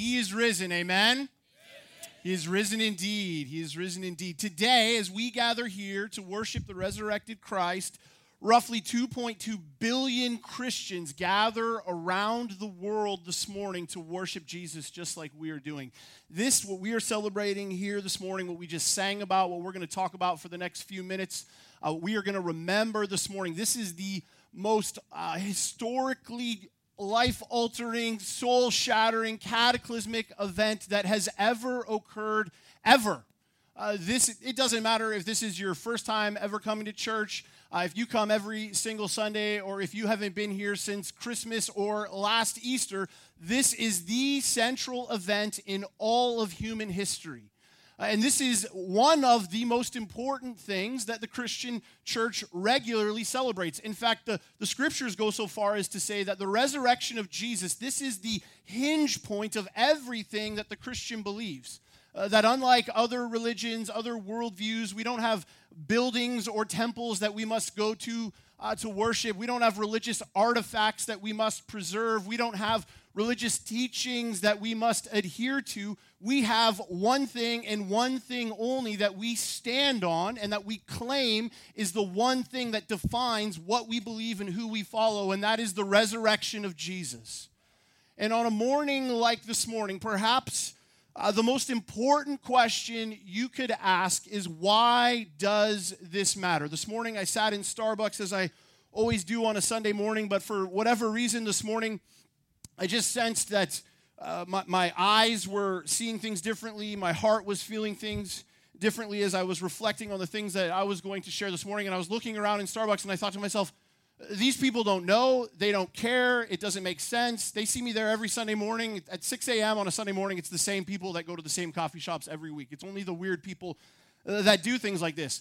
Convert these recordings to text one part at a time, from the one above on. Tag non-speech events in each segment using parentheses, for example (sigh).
He is risen. Amen? He is risen indeed. He is risen indeed. Today, as we gather here to worship the resurrected Christ, roughly 2.2 billion Christians gather around the world this morning to worship Jesus just like we are doing. This, what we are celebrating here this morning, what we just sang about, what we're going to talk about for the next few minutes, uh, we are going to remember this morning. This is the most uh, historically life altering, soul shattering, cataclysmic event that has ever occurred, ever. Uh, this it doesn't matter if this is your first time ever coming to church uh, if you come every single sunday or if you haven't been here since christmas or last easter this is the central event in all of human history and this is one of the most important things that the Christian church regularly celebrates. In fact, the, the scriptures go so far as to say that the resurrection of Jesus, this is the hinge point of everything that the Christian believes. Uh, that unlike other religions, other worldviews, we don't have buildings or temples that we must go to uh, to worship. We don't have religious artifacts that we must preserve. We don't have religious teachings that we must adhere to. We have one thing and one thing only that we stand on and that we claim is the one thing that defines what we believe and who we follow, and that is the resurrection of Jesus. And on a morning like this morning, perhaps uh, the most important question you could ask is why does this matter? This morning I sat in Starbucks as I always do on a Sunday morning, but for whatever reason this morning, I just sensed that uh, my, my eyes were seeing things differently. My heart was feeling things differently as I was reflecting on the things that I was going to share this morning. And I was looking around in Starbucks and I thought to myself, these people don't know, they don't care, it doesn't make sense. They see me there every Sunday morning. At 6 a.m. on a Sunday morning, it's the same people that go to the same coffee shops every week. It's only the weird people uh, that do things like this.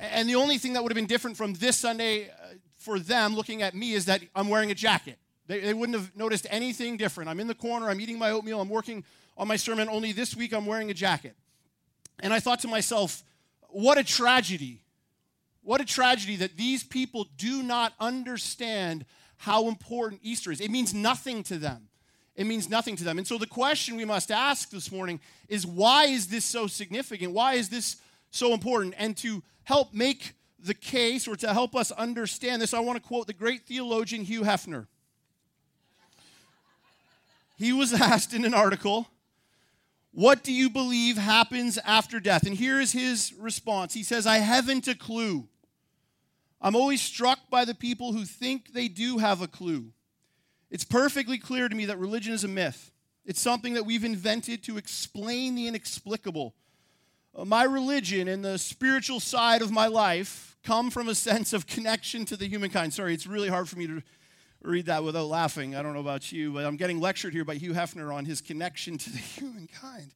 And the only thing that would have been different from this Sunday uh, for them looking at me is that I'm wearing a jacket. They, they wouldn't have noticed anything different. I'm in the corner, I'm eating my oatmeal, I'm working on my sermon. Only this week I'm wearing a jacket. And I thought to myself, what a tragedy. What a tragedy that these people do not understand how important Easter is. It means nothing to them. It means nothing to them. And so the question we must ask this morning is why is this so significant? Why is this so important? And to help make the case or to help us understand this, I want to quote the great theologian Hugh Hefner he was (laughs) asked in an article, What do you believe happens after death? And here is his response. He says, I haven't a clue. I'm always struck by the people who think they do have a clue. It's perfectly clear to me that religion is a myth. It's something that we've invented to explain the inexplicable. Uh, my religion and the spiritual side of my life come from a sense of connection to the humankind. Sorry, it's really hard for me to read that without laughing. I don't know about you, but I'm getting lectured here by Hugh Hefner on his connection to the (laughs) humankind.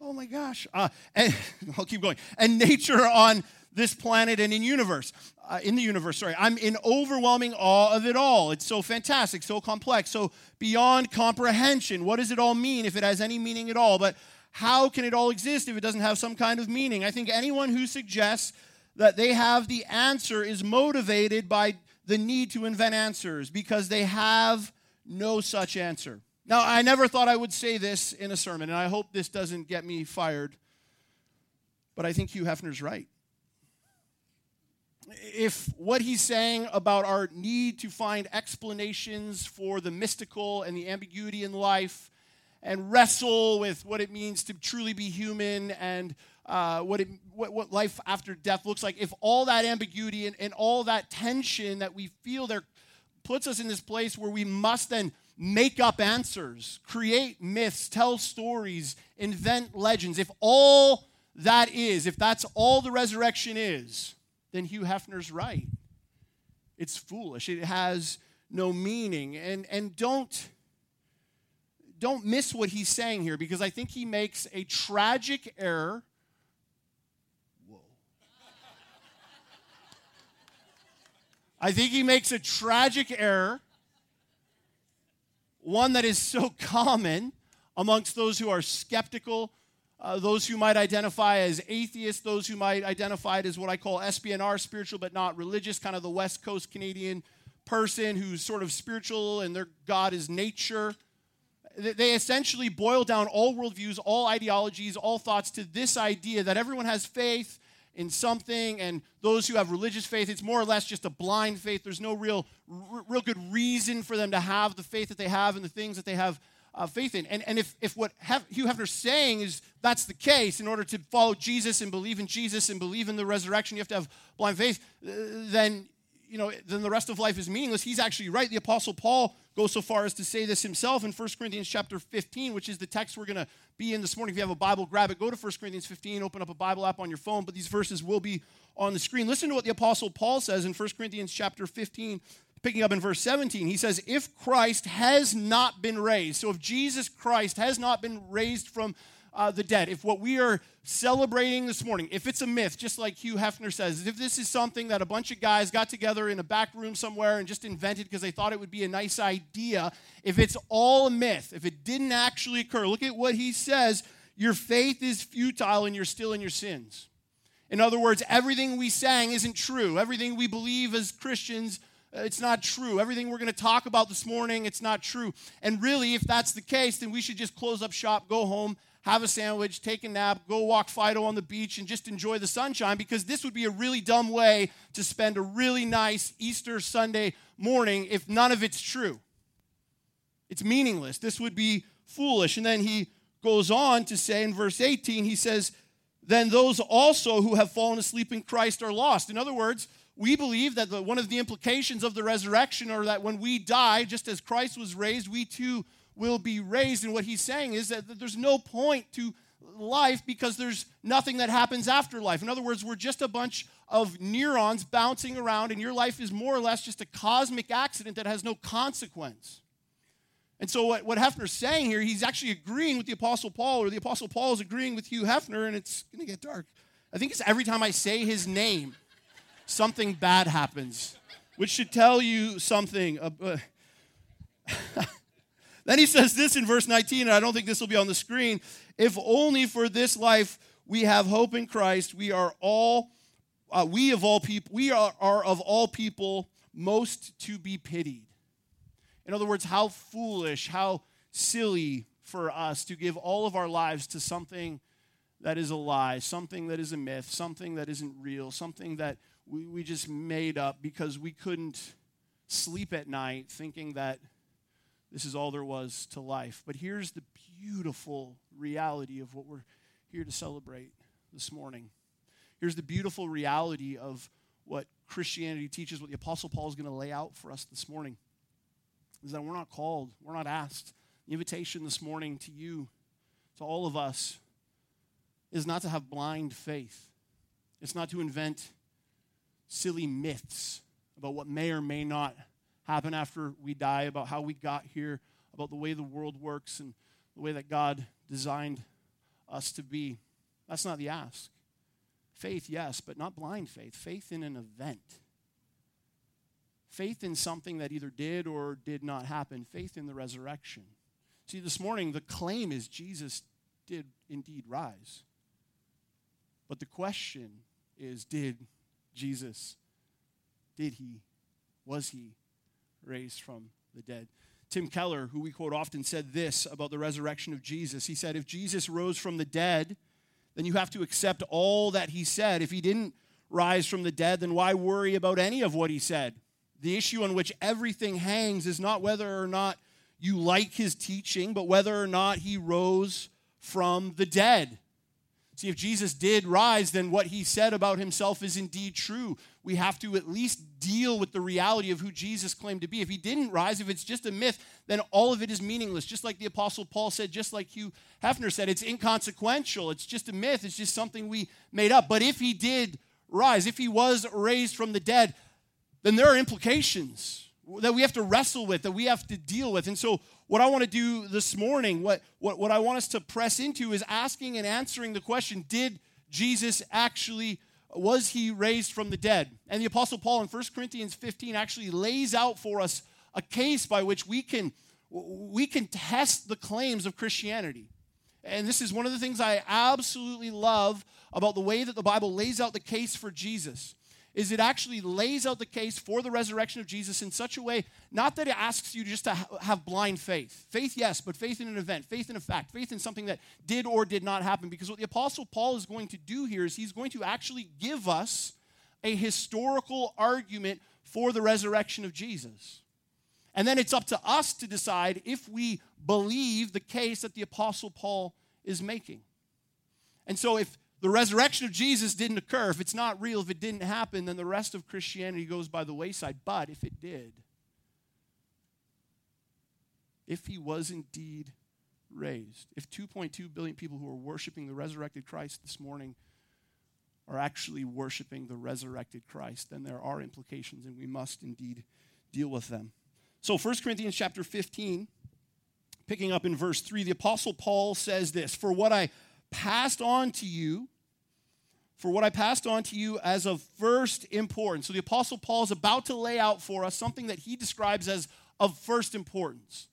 Oh my gosh. Uh, and (laughs) I'll keep going. And nature on this planet and in universe. Uh, in the universe, sorry. I'm in overwhelming awe of it all. It's so fantastic, so complex, so beyond comprehension. What does it all mean if it has any meaning at all? But how can it all exist if it doesn't have some kind of meaning? I think anyone who suggests that they have the answer is motivated by the need to invent answers because they have no such answer. Now, I never thought I would say this in a sermon, and I hope this doesn't get me fired, but I think Hugh Hefner's right. If what he's saying about our need to find explanations for the mystical and the ambiguity in life and wrestle with what it means to truly be human and uh, what, it, what, what life after death looks like, if all that ambiguity and, and all that tension that we feel there puts us in this place where we must then make up answers, create myths, tell stories, invent legends, if all that is, if that's all the resurrection is, then Hugh Hefner's right. It's foolish. It has no meaning. And, and don't, don't miss what he's saying here because I think he makes a tragic error Whoa. I think he makes a tragic error, one that is so common amongst those who are skeptical, uh, those who might identify as atheists, those who might identify as what I call SBNR, spiritual but not religious, kind of the West Coast Canadian person who's sort of spiritual and their God is nature. they essentially boil down all worldviews, all ideologies, all thoughts to this idea that everyone has faith in something, and those who have religious faith, it's more or less just a blind faith. There's no real, r- real good reason for them to have the faith that they have and the things that they have uh, faith in. And, and if, if what Hef- Hugh Hefner's saying is that's the case, in order to follow Jesus and believe in Jesus and believe in the resurrection, you have to have blind faith, uh, then you know, then the rest of life is meaningless. He's actually right. The Apostle Paul goes so far as to say this himself in 1 Corinthians chapter 15, which is the text we're going to be in this morning. If you have a Bible, grab it. Go to 1 Corinthians 15, open up a Bible app on your phone, but these verses will be on the screen. Listen to what the Apostle Paul says in 1 Corinthians chapter 15, picking up in verse 17. He says, If Christ has not been raised, so if Jesus Christ has not been raised from uh, the dead, if what we are celebrating this morning, if it's a myth, just like Hugh Hefner says, if this is something that a bunch of guys got together in a back room somewhere and just invented because they thought it would be a nice idea, if it's all a myth, if it didn't actually occur, look at what he says your faith is futile and you're still in your sins. In other words, everything we sang isn't true. Everything we believe as Christians Uh, it's not true. Everything we're going to talk about this morning, it's not true. And really, if that's the case, then we should just close up shop, go home, have a sandwich, take a nap, go walk Fido on the beach, and just enjoy the sunshine because this would be a really dumb way to spend a really nice Easter Sunday morning if none of it's true. It's meaningless. This would be foolish. And then he goes on to say in verse 18, he says, Then those also who have fallen asleep in Christ are lost. In other words, we believe that the, one of the implications of the resurrection are that when we die, just as Christ was raised, we too will be raised. And what he's saying is that there's no point to life because there's nothing that happens after life. In other words, we're just a bunch of neurons bouncing around, and your life is more or less just a cosmic accident that has no consequence. And so, what, what Hefner's saying here, he's actually agreeing with the Apostle Paul, or the Apostle Paul is agreeing with Hugh Hefner, and it's going to get dark. I think it's every time I say his name, something bad happens, which should tell you something. Uh, (laughs) Then he says this in verse 19, and I don't think this will be on the screen. If only for this life we have hope in Christ, we are all, uh, we of all people, we are, are of all people most to be pitied. In other words, how foolish, how silly for us to give all of our lives to something that is a lie, something that is a myth, something that isn't real, something that we, we just made up because we couldn't sleep at night thinking that this is all there was to life. But here's the beautiful reality of what we're here to celebrate this morning. Here's the beautiful reality of what Christianity teaches, what the Apostle Paul is going to lay out for us this morning. Is that we're not called, we're not asked. The invitation this morning to you, to all of us, is not to have blind faith. It's not to invent silly myths about what may or may not happen after we die, about how we got here, about the way the world works and the way that God designed us to be. That's not the ask. Faith, yes, but not blind faith. Faith in an event. Faith in something that either did or did not happen. Faith in the resurrection. See, this morning, the claim is Jesus did indeed rise. But the question is did Jesus, did he, was he raised from the dead. Tim Keller, who we quote often, said this about the resurrection of Jesus. He said, If Jesus rose from the dead, then you have to accept all that he said. If he didn't rise from the dead, then why worry about any of what he said? The issue on which everything hangs is not whether or not you like his teaching, but whether or not he rose from the dead. See, if Jesus did rise, then what he said about himself is indeed true. We have to at least deal with the reality of who Jesus claimed to be. If he didn't rise, if it's just a myth, then all of it is meaningless. Just like the Apostle Paul said, just like Hugh Hefner said, it's inconsequential. It's just a myth. It's just something we made up. But if he did rise, if he was raised from the dead, then there are implications that we have to wrestle with, that we have to deal with. And so, what I want to do this morning, what, what, what I want us to press into is asking and answering the question Did Jesus actually, was he raised from the dead? And the Apostle Paul in 1 Corinthians 15 actually lays out for us a case by which we can, we can test the claims of Christianity. And this is one of the things I absolutely love about the way that the Bible lays out the case for Jesus is it actually lays out the case for the resurrection of Jesus in such a way, not that it asks you just to have blind faith. Faith, yes, but faith in an event, faith in a fact, faith in something that did or did not happen. Because what the Apostle Paul is going to do here is he's going to actually give us a historical argument for the resurrection of Jesus. And then it's up to us to decide if we believe the case that the Apostle Paul is making. And so, if the resurrection of Jesus didn't occur, if it's not real, if it didn't happen, then the rest of Christianity goes by the wayside. But if it did, if he was indeed raised, if 2.2 billion people who are worshiping the resurrected Christ this morning are actually worshiping the resurrected Christ, then there are implications and we must indeed deal with them. So 1 Corinthians chapter 15, picking up in verse 3, the apostle Paul says this, "For what I passed on to you, for what I passed on to you as of first importance. So the Apostle Paul is about to lay out for us something that he describes as of first importance.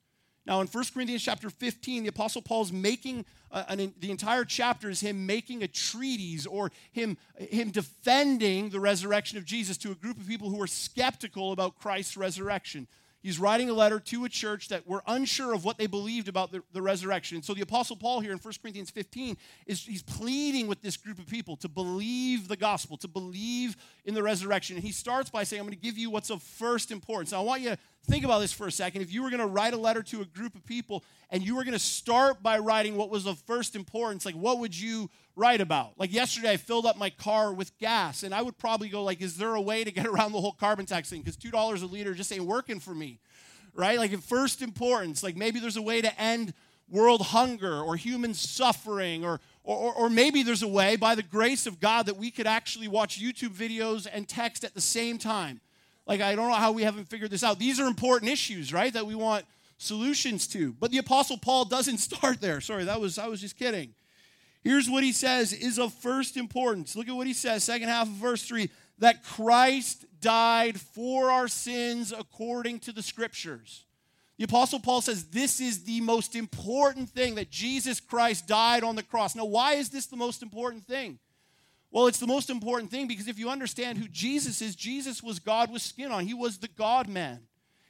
Now, in 1 Corinthians chapter 15, the Apostle Paul is making, uh, an, the entire chapter is him making a treatise or him, him defending the resurrection of Jesus to a group of people who are skeptical about Christ's resurrection. He's writing a letter to a church that were unsure of what they believed about the, the resurrection. So the Apostle Paul here in 1 Corinthians 15 is he's pleading with this group of people to believe the gospel, to believe in the resurrection. And he starts by saying, I'm going to give you what's of first importance. Now I want you to think about this for a second. If you were going to write a letter to a group of people and you were going to start by writing what was of first importance, like what would you write about? Like yesterday, I filled up my car with gas, and I would probably go like, "Is there a way to get (laughs) around the whole carbon tax thing? Because two dollars a liter just ain't working for me, right? Like, first importance, like maybe there's a way to end world hunger or human suffering or, or, or maybe there's a way by the grace of god that we could actually watch youtube videos and text at the same time like, I don't know how we haven't figured this out. These are important issues, right, that we want solutions to. But the Apostle Paul doesn't (laughs) start there. Sorry, that was, I was just kidding. Here's what he says is of first importance. Look at what he says, second half of verse 3 that Christ died for our sins according to the scriptures. The Apostle Paul says this is the most important thing that Jesus Christ died on the cross. Now, why is this the most important thing? Well, it's the most important thing because if you understand who Jesus is, Jesus was God with skin on. He was the God man.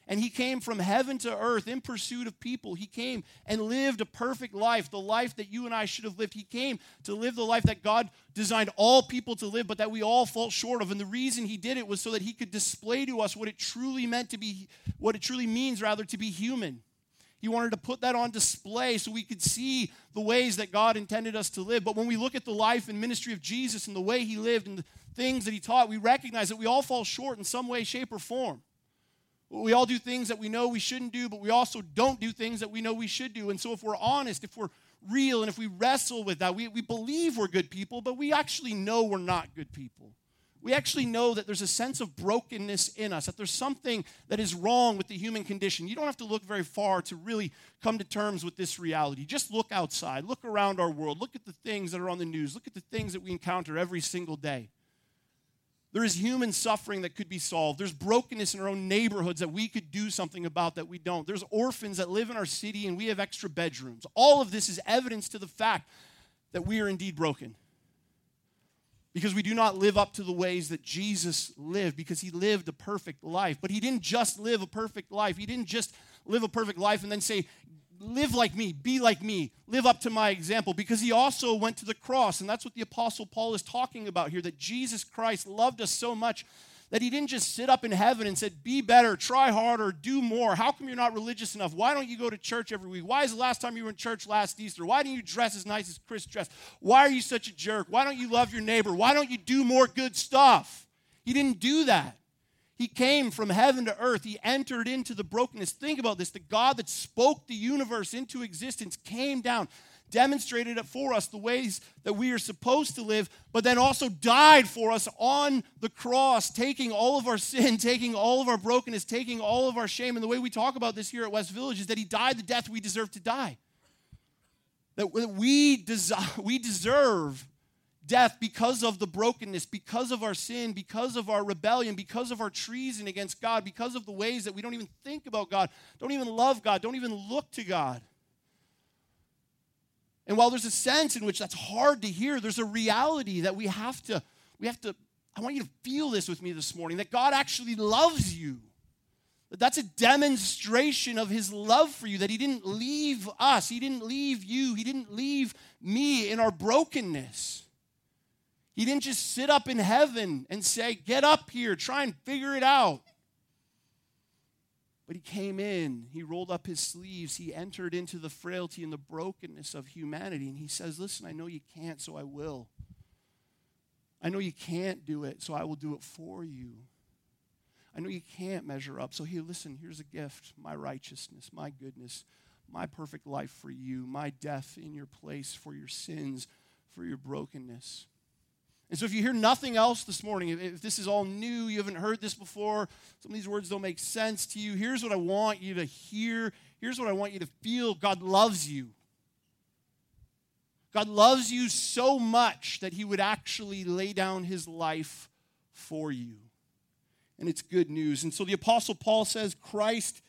And he came from heaven to earth in pursuit of people. He came and lived a perfect life, the life that you and I should have lived. He came to live the life that God designed all people to live, but that we all fall short of. And the reason he did it was so that he could display to us what it truly meant to be, what it truly means, rather, to be human. He wanted to put that on display so we could see the ways that God intended us to live. But when we look at the life and ministry of Jesus and the way he lived and the things that he taught, we recognize that we all fall short in some way, shape, or form. We all do things that we know we shouldn't do, but we also don't do things that we know we should do. And so, if we're honest, if we're real, and if we wrestle with that, we, we believe we're good people, but we actually know we're not good people we actually know that there's a sense of brokenness in us, that there's something that is wrong with the human condition. You don't have to look very far to really come to terms with this reality. Just look outside, look around our world, look at the things that are on the news, look at the things that we encounter every single day. There is human suffering that could be solved. There's brokenness in our own neighborhoods that we could do something about that we don't. There's orphans that live in our city and we have extra bedrooms. All of this is evidence to the fact that we are indeed broken because we do not live up to the ways that Jesus lived because he lived a perfect life. But he didn't just live a perfect life. He didn't just live a perfect life and then say, live like me, be like me, live up to my example because he also went to the cross. And that's what the Apostle Paul is talking about here that Jesus Christ loved us so much that he didn't just sit up in heaven and said, Be better, try harder, do more. How come you're not religious enough? Why don't you go to church every week? Why is the last time you were in church last Easter? Why didn't you dress as nice as Chris dressed? Why are you such a jerk? Why don't you love your neighbor? Why don't you do more good stuff? He didn't do that. He came from heaven to earth. He entered into the brokenness. Think about this the God that spoke the universe into existence came down demonstrated it for us the ways that we are supposed to live, but then also died for us on the cross, taking all of our sin, (laughs) taking all of our brokenness, taking all of our shame. And the way we talk about this here at West Village is that He died the death we deserve to die. That we, (laughs) we deserve death because of the brokenness, because of our sin, because of our rebellion, because of our treason against God, because of the ways that we don't even think about God, don't even love God, don't even look to God. And while there's a sense in which that's hard to hear, there's a reality that we have to we have to I want you to feel this with me this morning that God actually loves you. That that's a demonstration of his love for you, that he didn't leave us, he didn't leave you, he didn't leave me in our brokenness. He didn't just sit up in heaven and say, Get up here, try and figure it out. But he came in, he rolled up his sleeves, he entered into the frailty and the brokenness of humanity, and he says, Listen, I know you can't, so I will. I know you can't do it, so I will do it for you. I know you can't measure up. So here, listen, here's a gift my righteousness, my goodness, my perfect life for you, my death in your place for your sins, for your brokenness. And so, if you hear nothing else this morning, if this is all new, you haven't heard this before, some of these words don't make sense to you, here's what I want you to hear. Here's what I want you to feel God loves you. God loves you so much that he would actually lay down his life for you and it's good news. And so the Apostle Paul says Christ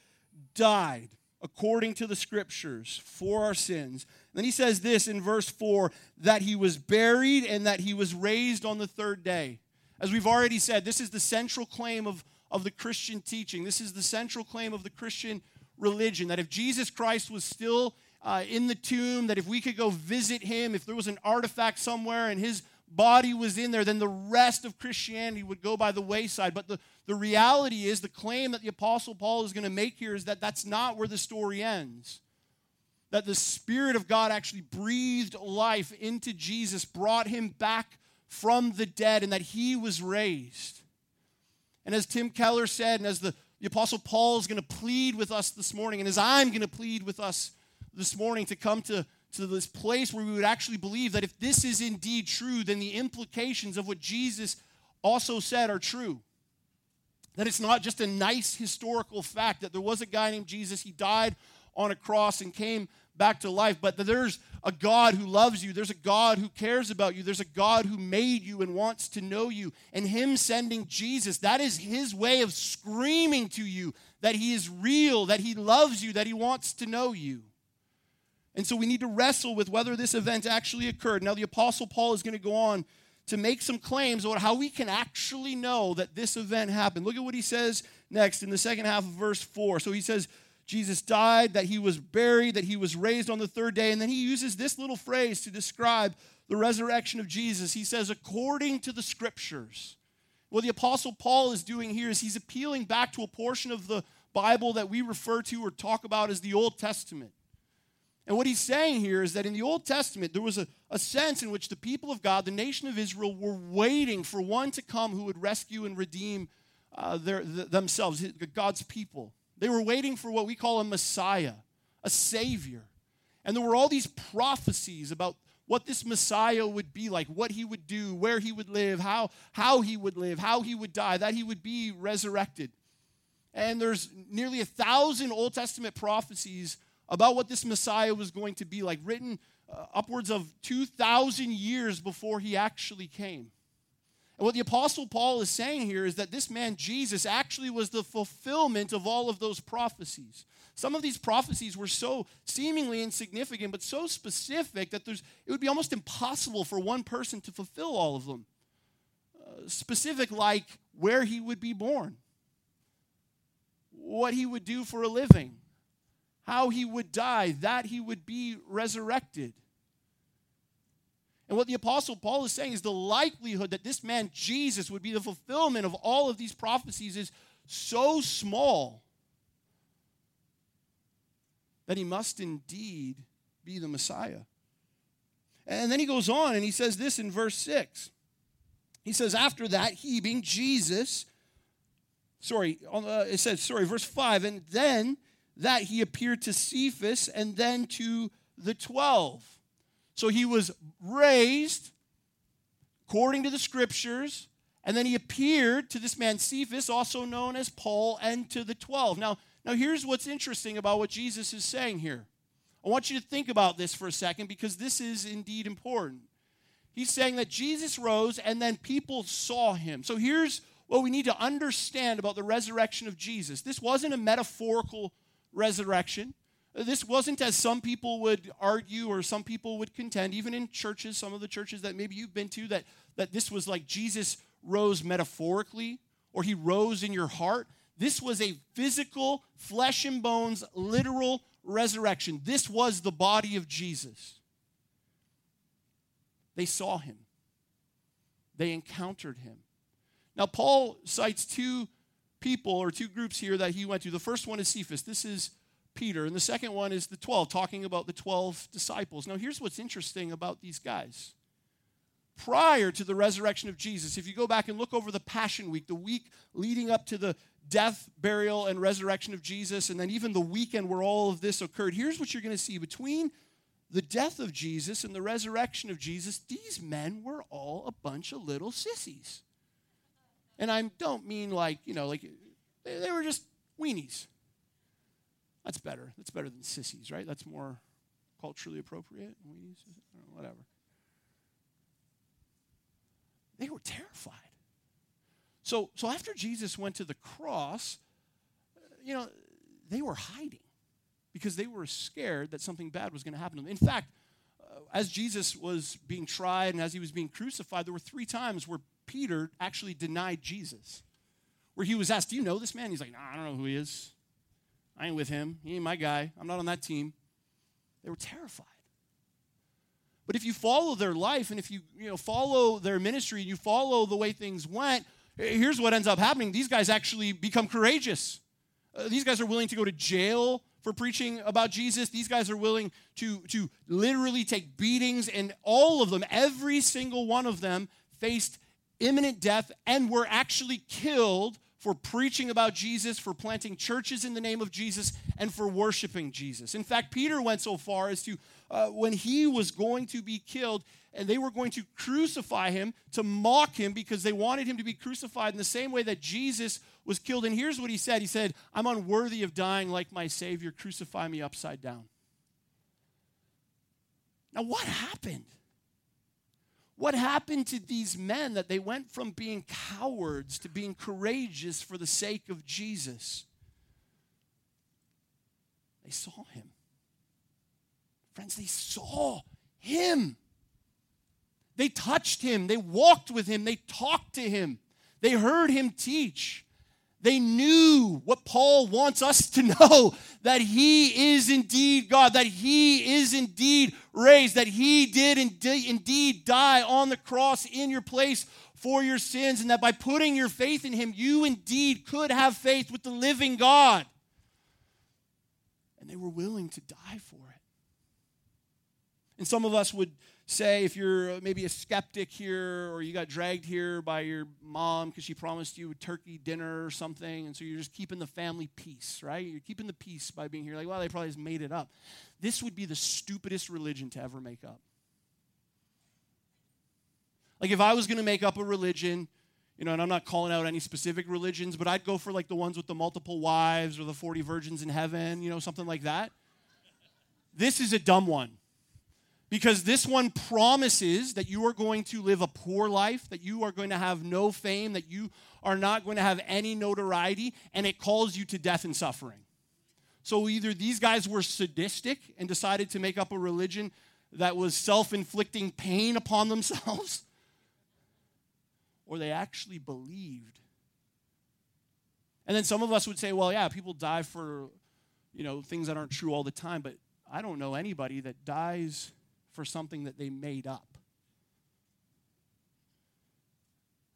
died according to the scriptures for our sins. Then he says this in verse 4 that he was buried and that he was raised on the third day. As we've already said, this is the central claim of, of the Christian teaching. This is the central claim of the Christian religion that if Jesus Christ was still uh, in the tomb, that if we could go visit him, if there was an artifact somewhere and his body was in there, then the rest of Christianity would go by the wayside. But the, the reality is, the claim that the Apostle Paul is going to make here is that that's not where the story ends. That the Spirit of God actually breathed life into Jesus, brought him back from the dead, and that he was raised. And as Tim Keller said, and as the, the Apostle Paul is going to plead with us this morning, and as I'm going to plead with us this morning to come to to this place where we would actually believe that if this is indeed true, then the implications of what Jesus also said are true. That it's not just a nice historical fact that there was a guy named Jesus, he died on a cross and came back to life, but that there's a God who loves you, there's a God who cares about you, there's a God who made you and wants to know you. And Him sending Jesus, that is His way of screaming to you that He is real, that He loves you, that He wants to know you. And so we need to wrestle with whether this event actually occurred. Now, the Apostle Paul is going to go on to make some claims about how we can actually know that this event happened. Look at what he says next in the second half of verse 4. So he says, Jesus died, that he was buried, that he was raised on the third day. And then he uses this little phrase to describe the resurrection of Jesus. He says, according to the scriptures. What the Apostle Paul is doing here is he's appealing back to a portion of the Bible that we refer to or talk about as the Old Testament. And what he's saying here is that in the Old Testament, there was a, a sense in which the people of God, the nation of Israel, were waiting for one to come who would rescue and redeem uh, their, th- themselves, God's people. They were waiting for what we call a Messiah, a Savior. And there were all these prophecies about what this Messiah would be like, what he would do, where he would live, how, how he would live, how he would die, that he would be resurrected. And there's nearly a thousand Old Testament prophecies about what this Messiah was going to be like, written uh, upwards of 2,000 years before he actually came. And what the Apostle Paul is saying here is that this man, Jesus, actually was the fulfillment of all of those prophecies. Some of these prophecies were so seemingly insignificant, but so specific that there's, it would be almost impossible for one person to fulfill all of them. Uh, specific, like where he would be born, what he would do for a living, how he would die, that he would be resurrected. And what the Apostle Paul is saying is the likelihood that this man, Jesus, would be the fulfillment of all of these prophecies is so small that he must indeed be the Messiah. And then he goes on and he says this in verse 6. He says, After that, he being Jesus, sorry, uh, it says, sorry, verse 5, and then that he appeared to Cephas and then to the 12. So he was raised according to the scriptures, and then he appeared to this man Cephas, also known as Paul, and to the 12. Now, now here's what's interesting about what Jesus is saying here. I want you to think about this for a second because this is indeed important. He's saying that Jesus rose and then people saw him. So here's what we need to understand about the resurrection of Jesus. This wasn't a metaphorical resurrection. Uh, this wasn't as some people would argue or some people would contend, even in churches, some of the churches that maybe you've been to, that, that this was like Jesus rose metaphorically or he rose in your heart. This was a physical, flesh and bones, literal resurrection. This was the body of Jesus. They saw him, they encountered him. Now, Paul cites two people or two groups here that he went to. The first one is Cephas. This is Peter. And the second one is the 12, talking about the 12 disciples. Now, here's what's interesting about these guys. Prior to the resurrection of Jesus, if you go back and look over the Passion Week, the week leading up to the death, burial, and resurrection of Jesus, and then even the weekend where all of this occurred, here's what you're going to see. Between the death of Jesus and the resurrection of Jesus, these men were all a bunch of little sissies. And I don't mean like, you know, like they, they were just weenies. That's better. That's better than sissies, right? That's more culturally appropriate. Weenies, whatever. They were terrified. So, so after Jesus went to the cross, you know, they were hiding because they were scared that something bad was going to happen to them. In fact, uh, as Jesus was being tried and as he was being crucified, there were three times where Peter actually denied Jesus. Where he was asked, Do you know this man? He's like, nah, I don't know who he is. I ain't with him. He ain't my guy. I'm not on that team. They were terrified. But if you follow their life and if you, you know, follow their ministry and you follow the way things went, here's what ends up happening. These guys actually become courageous. Uh, these guys are willing to go to jail for preaching about Jesus. These guys are willing to, to literally take beatings, and all of them, every single one of them, faced imminent death and were actually killed for preaching about Jesus, for planting churches in the name of Jesus, and for worshiping Jesus. In fact, Peter went so far as to, uh, when he was going to be killed, and they were going to crucify him to mock him because they wanted him to be crucified in the same way that Jesus was killed. And here's what he said He said, I'm unworthy of dying like my Savior. Crucify me upside down. Now, what happened? What happened to these men that they went from being cowards to being courageous for the sake of Jesus? They saw him. Friends, they saw him. They touched him. They walked with him. They talked to him. They heard him teach. They knew what Paul wants us to know (laughs) that he is indeed God, that he is indeed raised, that he did indeed die on the cross in your place for your sins, and that by putting your faith in him, you indeed could have faith with the living God. And they were willing to die for it. And some of us would say if you're uh, maybe a skeptic here or you got dragged here by your mom because she promised you a turkey dinner or something and so you're just keeping the family peace right? You're keeping the peace by being here. Like well they probably just made it up. This would be the stupidest religion to ever make up. Like if i was going to make up a religion you know and i'm not calling out any specific religions but i'd go for like the ones with the multiple wives or the 40 virgins in heaven you know something like that. This is a dumb one because this one promises that you are going to live a poor life, that you are going to have no fame, that you are not going to have any notoriety, and it calls you to death and suffering. So either these guys were sadistic and decided to make up a religion that was self inflicting pain upon (laughs) themselves, or they actually believed. And then some of us would say, well, yeah, people die for you know things that aren't true all the time, but I don't know anybody that dies for something that they made up.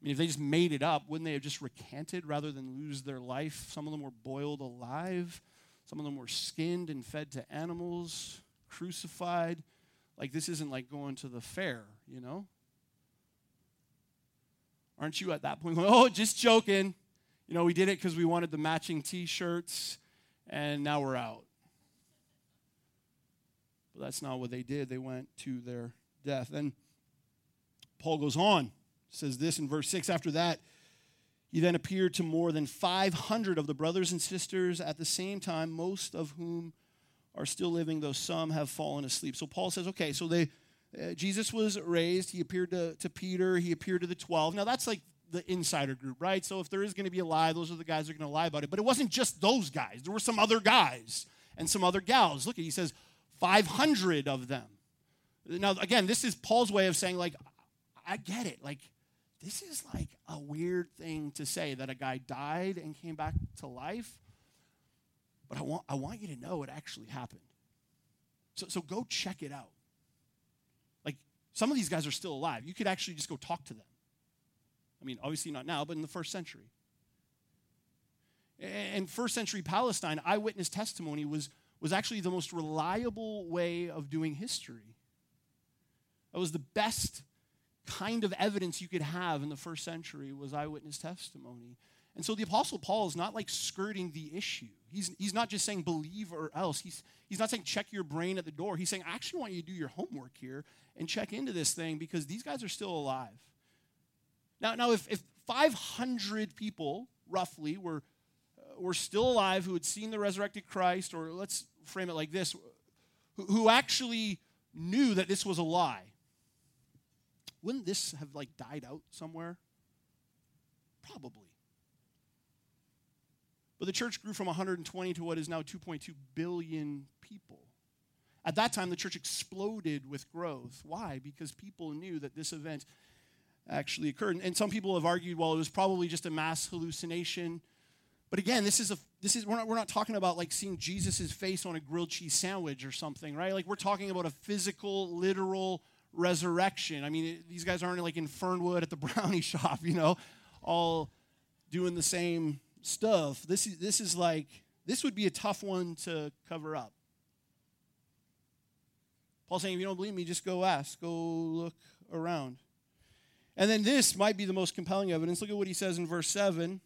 I mean, if they just made it up, wouldn't they have just recanted rather than lose their life? Some of them were boiled alive, some of them were skinned and fed to animals, crucified. Like, this isn't like going to the fair, you know? Aren't you at that point going, (laughs) oh, just joking? You know, we did it because we wanted the matching t shirts, and now we're out. That's not what they did. They went to their death. Then Paul goes on, says this in verse 6 after that. He then appeared to more than 500 of the brothers and sisters at the same time, most of whom are still living, though some have fallen asleep. So Paul says, okay, so they, uh, Jesus was raised. He appeared to, to Peter. He appeared to the 12. Now, that's like the insider group, right? So if there is going to be a lie, those are the guys that are going to lie about it. But it wasn't just those guys, there were some other guys and some other gals. Look, he says, 500 of them. Now, again, this is Paul's way of saying, like, I get it. Like, this is like a weird thing to say that a guy died and came back to life. But I want, I want you to know it actually happened. So, so go check it out. Like, some of these guys are still alive. You could actually just go talk to them. I mean, obviously not now, but in the first century. In first century Palestine, eyewitness testimony was, was actually the most reliable way of doing history. That was the best kind of evidence you could have in the first century was eyewitness testimony. And so the Apostle Paul is not like skirting the issue. He's, he's not just saying believe or else. He's, he's not saying check your brain at the door. He's saying, I actually want you to do your homework here and check into this thing because these guys are still alive. Now, now if, if 500 people, roughly, were, uh, were still alive who had seen the resurrected Christ, or let's frame it like this, who, actually knew that this was a lie, wouldn't this have like died out somewhere? Probably. But the church grew from 120 to what is now 2.2 billion people. At that time, the church exploded with growth. Why? Because people knew that this event actually occurred. And some people have argued, well, it was probably just a mass hallucination. But again, this is a this is we're not we're not talking about like seeing Jesus' face on a grilled cheese sandwich or something, right? Like we're talking about a physical, literal resurrection. I mean, it, these guys aren't like in Fernwood at the (laughs) brownie shop, you know, all doing the same stuff. This is, this is like, this would be a tough one to cover up. Paul's saying, if you don't believe me, just go ask, go look around. And then this might be the most compelling evidence. Look at what he says in verse 7.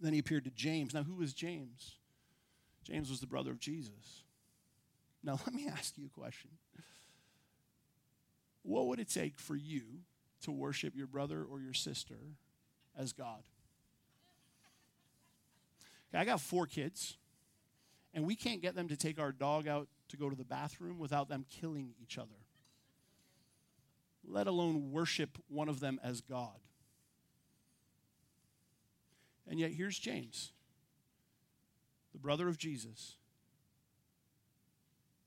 Then he appeared to James. Now, who was James? James was the brother of Jesus. Now, (laughs) let me ask you a question what would it take for you to worship your brother or your sister as God? Okay, I got four kids, and we can't get them to take our dog out to go to the bathroom without them killing each other, let alone worship one of them as God. And yet, here's James, the brother of Jesus,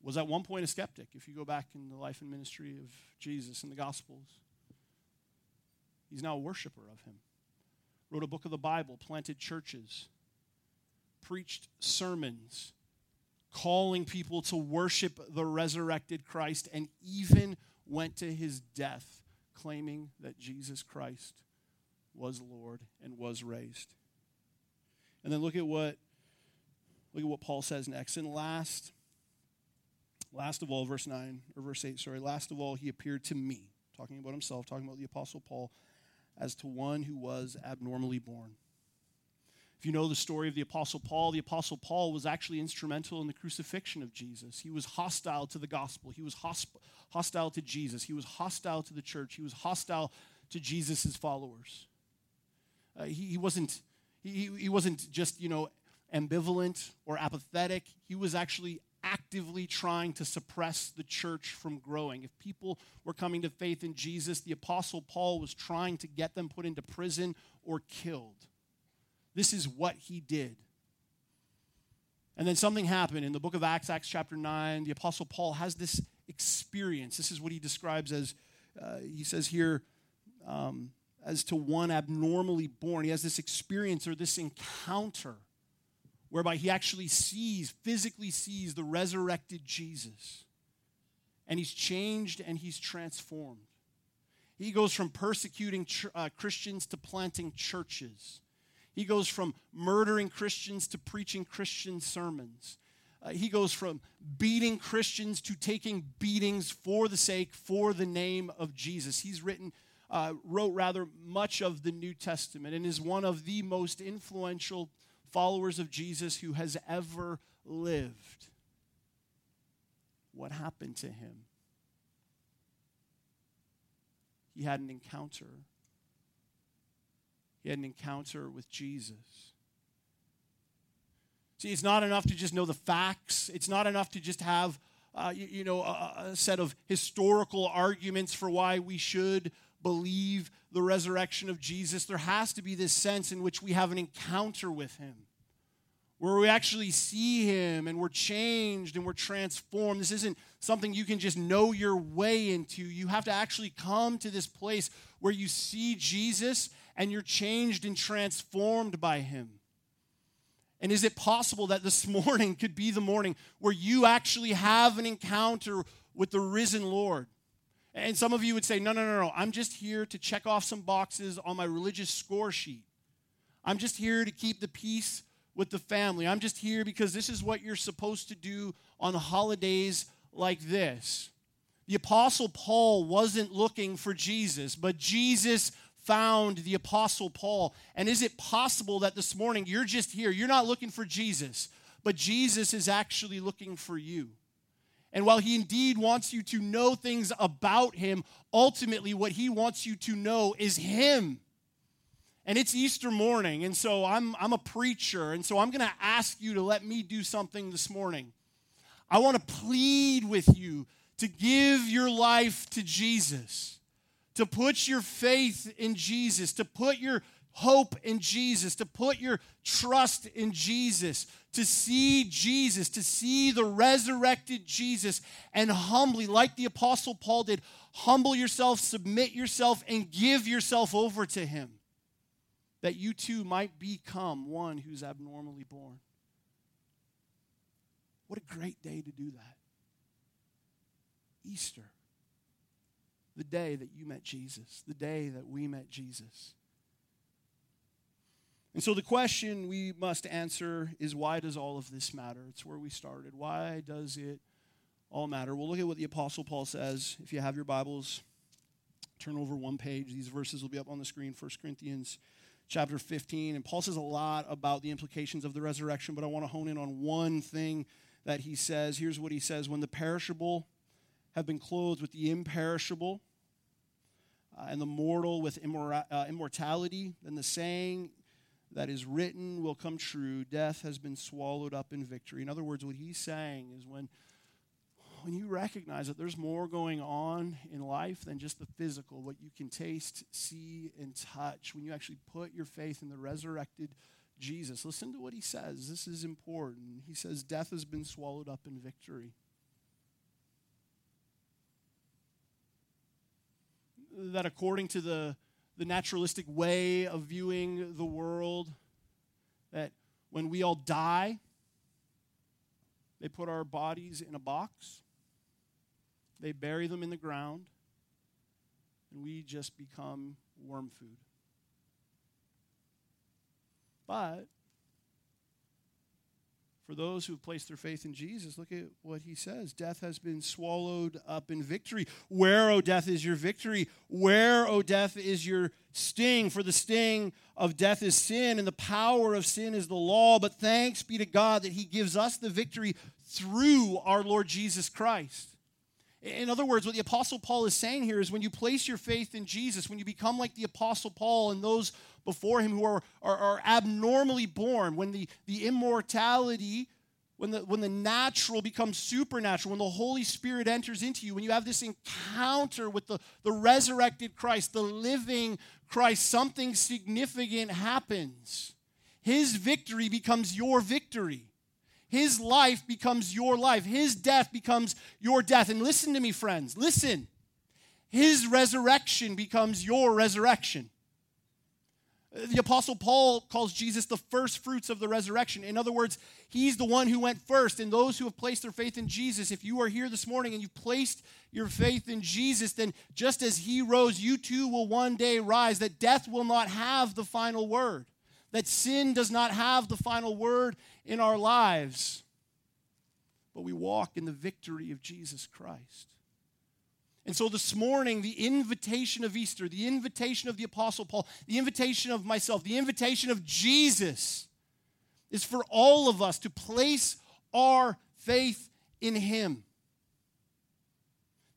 was at one point a skeptic, if you go back in the life and ministry of Jesus in the Gospels. He's now a worshiper of him. Wrote a book of the Bible, planted churches, preached sermons, calling people to worship the resurrected Christ, and even went to his death claiming that Jesus Christ was Lord and was raised. And then look at what look at what Paul says next. And last Last of all, verse 9, or verse 8, sorry, last of all, he appeared to me, talking about himself, talking about the Apostle Paul, as to one who was abnormally born. If you know the story of the Apostle Paul, the Apostle Paul was actually instrumental in the crucifixion of Jesus. He was hostile to the gospel, he was hosp- hostile to Jesus, he was hostile to the church, he was hostile to Jesus' followers. Uh, he, he, wasn't, he, he wasn't just, you know, ambivalent or apathetic. He was actually actively trying to suppress the church from growing. If people were coming to faith in Jesus, the Apostle Paul was trying to get them put into prison or killed. This is what he did. And then something happened in the book of Acts, Acts chapter 9. The Apostle Paul has this experience. This is what he describes as, uh, he says here, um, as to one abnormally born. He has this experience or this encounter whereby he actually sees, physically sees the resurrected Jesus. And he's changed and he's transformed. He goes from persecuting uh, Christians to planting churches. He goes from murdering Christians to preaching Christian sermons. Uh, he goes from beating Christians to taking beatings for the sake, for the name of Jesus. He's written, uh, wrote rather much of the New Testament and is one of the most influential followers of Jesus who has ever lived. What happened to him? He had an encounter. He had an encounter with Jesus. See, it's not enough to just know the facts. It's not enough to just have, uh, you, you, know, a, a set of historical arguments for why we should believe the resurrection of Jesus, there has to be this sense in which we have an encounter with him. where we actually see him and we're changed and we're transformed. This isn't something you can just know your way into. You have to actually come to this place where you see Jesus and you're changed and transformed by him. And is it possible that this (laughs) morning could be the morning where you actually have an encounter with the risen Lord? And some of you would say, no, no, no, no. I'm just here to check off some boxes on my religious score sheet. I'm just here to keep the peace with the family. I'm just here because this is what you're supposed to do on holidays like this. The Apostle Paul wasn't looking for Jesus, but Jesus found the Apostle Paul. And is it possible that this morning you're just here? You're not looking for Jesus, but Jesus is actually looking for you. And while he indeed wants you to know things about him, ultimately what he wants you to know is him. And it's Easter morning, and so I'm, I'm a preacher, and so I'm going to ask you to let me do something this morning. I want to plead with you to give your life to Jesus, to put your faith in Jesus, to put your hope in Jesus, to put your trust in Jesus, to see Jesus, to see the resurrected Jesus, and humbly, like the Apostle Paul did, humble yourself, submit yourself, and give yourself over to Him, that you too might become one who's abnormally born. What a great day to do that. Easter, the day that you met Jesus, the day that we met Jesus. And so the question we must answer is why does all of this matter? It's where we started. Why does it all matter? We'll look at what the Apostle Paul says. If you have your Bibles, turn over one page. These verses will be up on the screen, 1 Corinthians chapter 15. And Paul says a lot about the implications of the resurrection, but I want to hone in on one thing that he says. Here's what he says When the perishable have been clothed with the imperishable, uh, and the mortal with immora- uh, immortality, then the saying that is written will come true. Death has been swallowed up in victory. In other words, what he's saying is when, when you recognize that there's more going on in life than just the physical, what you can taste, see, and touch, when you actually put your faith in the resurrected Jesus, listen to what he says. This is important. He says, Death has been swallowed up in victory. That according to the the naturalistic way of viewing the world that when we all die, they put our bodies in a box, they bury them in the ground, and we just become worm food. But for those who have placed their faith in Jesus, look at what he says. Death has been swallowed up in victory. Where, O death, is your victory? Where, O death, is your sting? For the sting of death is sin, and the power of sin is the law. But thanks be to God that he gives us the victory through our Lord Jesus Christ. In other words, what the Apostle Paul is saying here is when you place your faith in Jesus, when you become like the Apostle Paul and those before him who are, are, are abnormally born, when the, the immortality, when the, when the natural becomes supernatural, when the Holy Spirit enters into you, when you have this encounter with the, the resurrected Christ, the living Christ, something significant happens. His victory becomes your victory. His life becomes your life. His death becomes your death. And listen to me, friends. Listen. His resurrection becomes your resurrection. The Apostle Paul calls Jesus the first fruits of the resurrection. In other words, he's the one who went first. And those who have placed their faith in Jesus, if you are here this morning and you've placed your faith in Jesus, then just as he rose, you too will one day rise. That death will not have the final word, that sin does not have the final word in our lives. But we walk in the victory of Jesus Christ. And so this morning, the invitation of Easter, the invitation of the Apostle Paul, the invitation of myself, the invitation of Jesus is for all of us to place our faith in Him.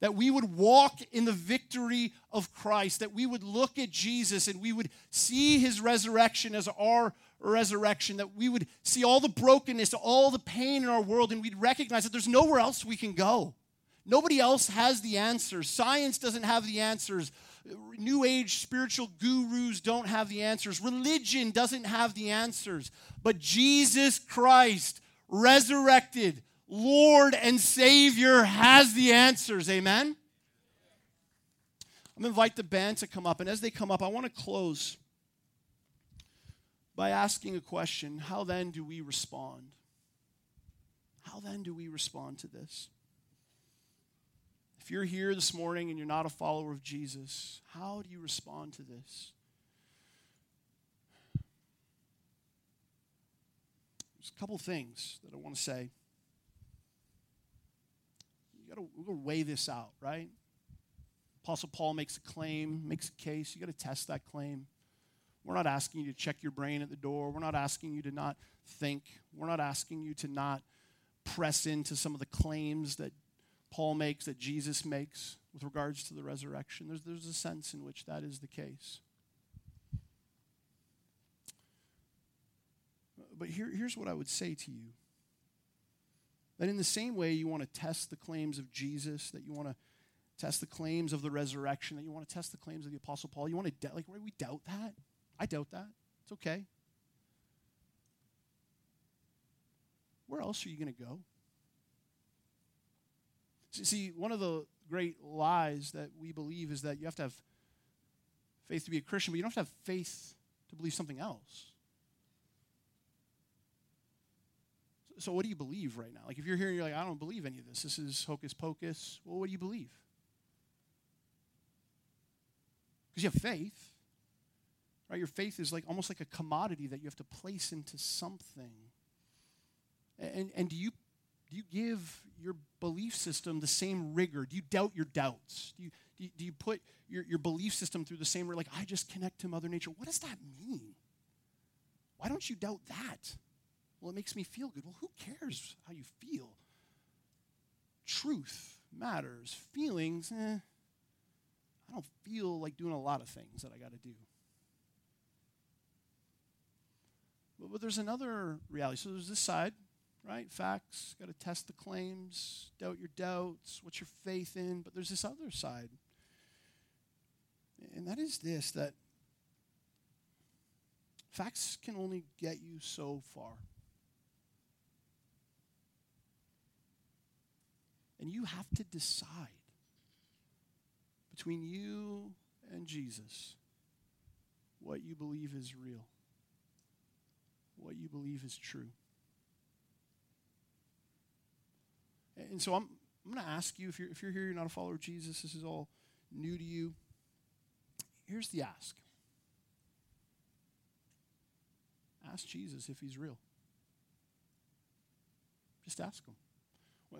That we would walk in the victory of Christ, that we would look at Jesus and we would see His resurrection as our resurrection, that we would see all the brokenness, all the pain in our world, and we'd recognize that there's nowhere else we can go. Nobody else has the answers. Science doesn't have the answers. New age spiritual gurus don't have the answers. Religion doesn't have the answers. But Jesus Christ, resurrected, Lord and Savior, has the answers. Amen? I'm going to invite the band to come up. And as they come up, I want to close by asking a question How then do we respond? How then do we respond to this? If you're here this morning and you're not a follower of Jesus, how do you respond to this? There's a couple things that I want to say. Got to weigh this out, right? Apostle Paul makes a claim, makes a case. You got to test that claim. We're not asking you to check your brain at the door. We're not asking you to not think. We're not asking you to not press into some of the claims that Paul makes, that Jesus makes with regards to the resurrection. There's, there's a sense in which that is the case. But here, here's what I would say to you that in the same way you want to test the claims of Jesus, that you want to test the claims of the resurrection, that you want to test the claims of the Apostle Paul, you want to, doubt, like, we doubt that? I doubt that. It's okay. Where else are you going to go? See, one of the great lies that we believe is that you have to have faith to be a Christian, but you don't have to have faith to believe something else. So, what do you believe right now? Like, if you're here and you're like, I don't believe any of this, this is hocus pocus, well, what do you believe? Because you have faith. Right? Your faith is like almost like a commodity that you have to place into something. And, and do you do you give your belief system the same rigor? Do you doubt your doubts? Do you, do you, do you put your, your belief system through the same, like, I just connect to Mother Nature? What does that mean? Why don't you doubt that? Well, it makes me feel good. Well, who cares how you feel? Truth matters. Feelings, eh, I don't feel like doing a lot of things that I got to do. But, but there's another reality. So there's this side, right? Facts, got to test the claims, doubt your doubts, what's your faith in. But there's this other side. And that is this that facts can only get you so far. And you have to decide between you and Jesus what you believe is real, what you believe is true. And so I'm, I'm going to ask you if you're, if you're here, you're not a follower of Jesus, this is all new to you. Here's the ask ask Jesus if he's real. Just ask him.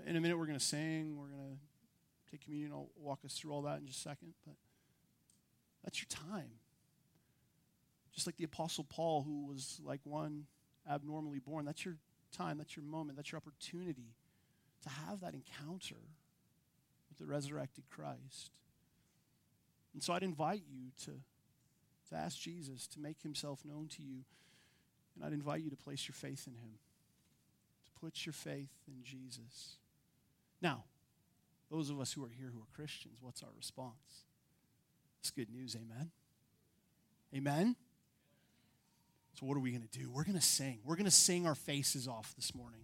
In a minute, we're going to sing, we're going to take communion. I'll walk us through all that in just a second. But that's your time. Just like the Apostle Paul, who was like one abnormally born, that's your time, that's your moment, that's your opportunity to have that encounter with the resurrected Christ. And so I'd invite you to, to ask Jesus to make himself known to you. And I'd invite you to place your faith in him, to put your faith in Jesus. Now, those of us who are here who are Christians, what's our response? It's good news, amen? Amen? So, what are we going to do? We're going to sing. We're going to sing our faces off this morning.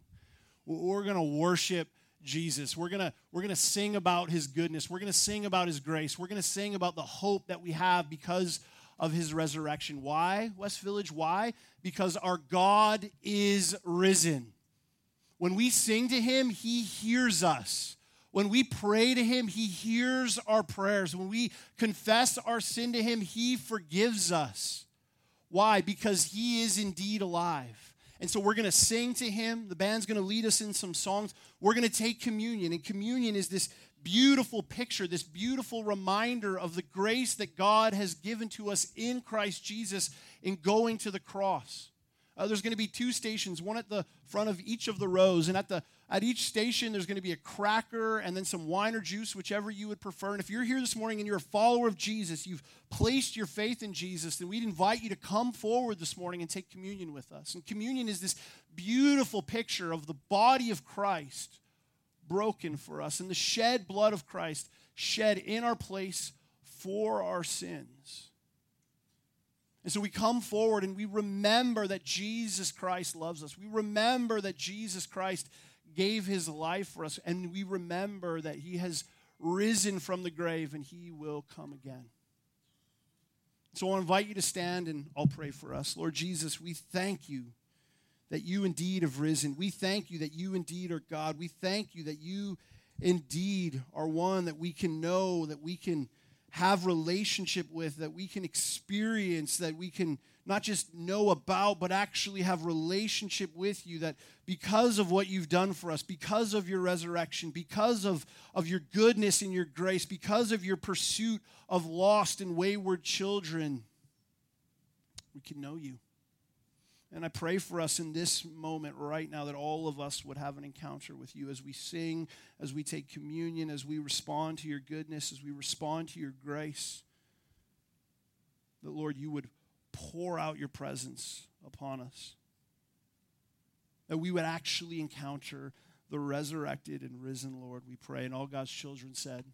We're going to worship Jesus. We're going to we're going to sing about his goodness. We're going to sing about his grace. We're going to sing about the hope that we have because of his resurrection. Why, West Village? Why? Because our God is risen. When we sing to him, he hears us. When we pray to Him, He hears our prayers. When we confess our sin to Him, He forgives us. Why? Because He is indeed alive. And so we're going to sing to Him. The band's going to lead us in some songs. We're going to take communion. And communion is this beautiful picture, this beautiful reminder of the grace that God has given to us in Christ Jesus in going to the cross. Uh, there's going to be two stations, one at the front of each of the rows. And at, the, at each station, there's going to be a cracker and then some wine or juice, whichever you would prefer. And if you're here this morning and you're a follower of Jesus, you've placed your faith in Jesus, then we'd invite you to come forward this morning and take communion with us. And communion is this beautiful picture of the body of Christ broken for us and the shed blood of Christ shed in our place for our sins. And so we come forward and we remember that Jesus Christ loves us. We remember that Jesus Christ gave his life for us. And we remember that he has risen from the grave and he will come again. So I'll invite you to stand and I'll pray for us. Lord Jesus, we thank you that you indeed have risen. We thank you that you indeed are God. We thank you that you indeed are one that we can know, that we can have relationship with, that we can experience, that we can not just know about, but actually have relationship with you. That because of what you've done for us, because of your resurrection, because of, of your goodness and your grace, because of your pursuit of lost and wayward children, we can know you. And I pray for us in this moment right now that all of us would have an encounter with you as we sing, as we take communion, as we respond to your goodness, as we respond to your grace. That, Lord, you would pour out your presence upon us. That we would actually encounter the resurrected and risen Lord, we pray. And all God's children said,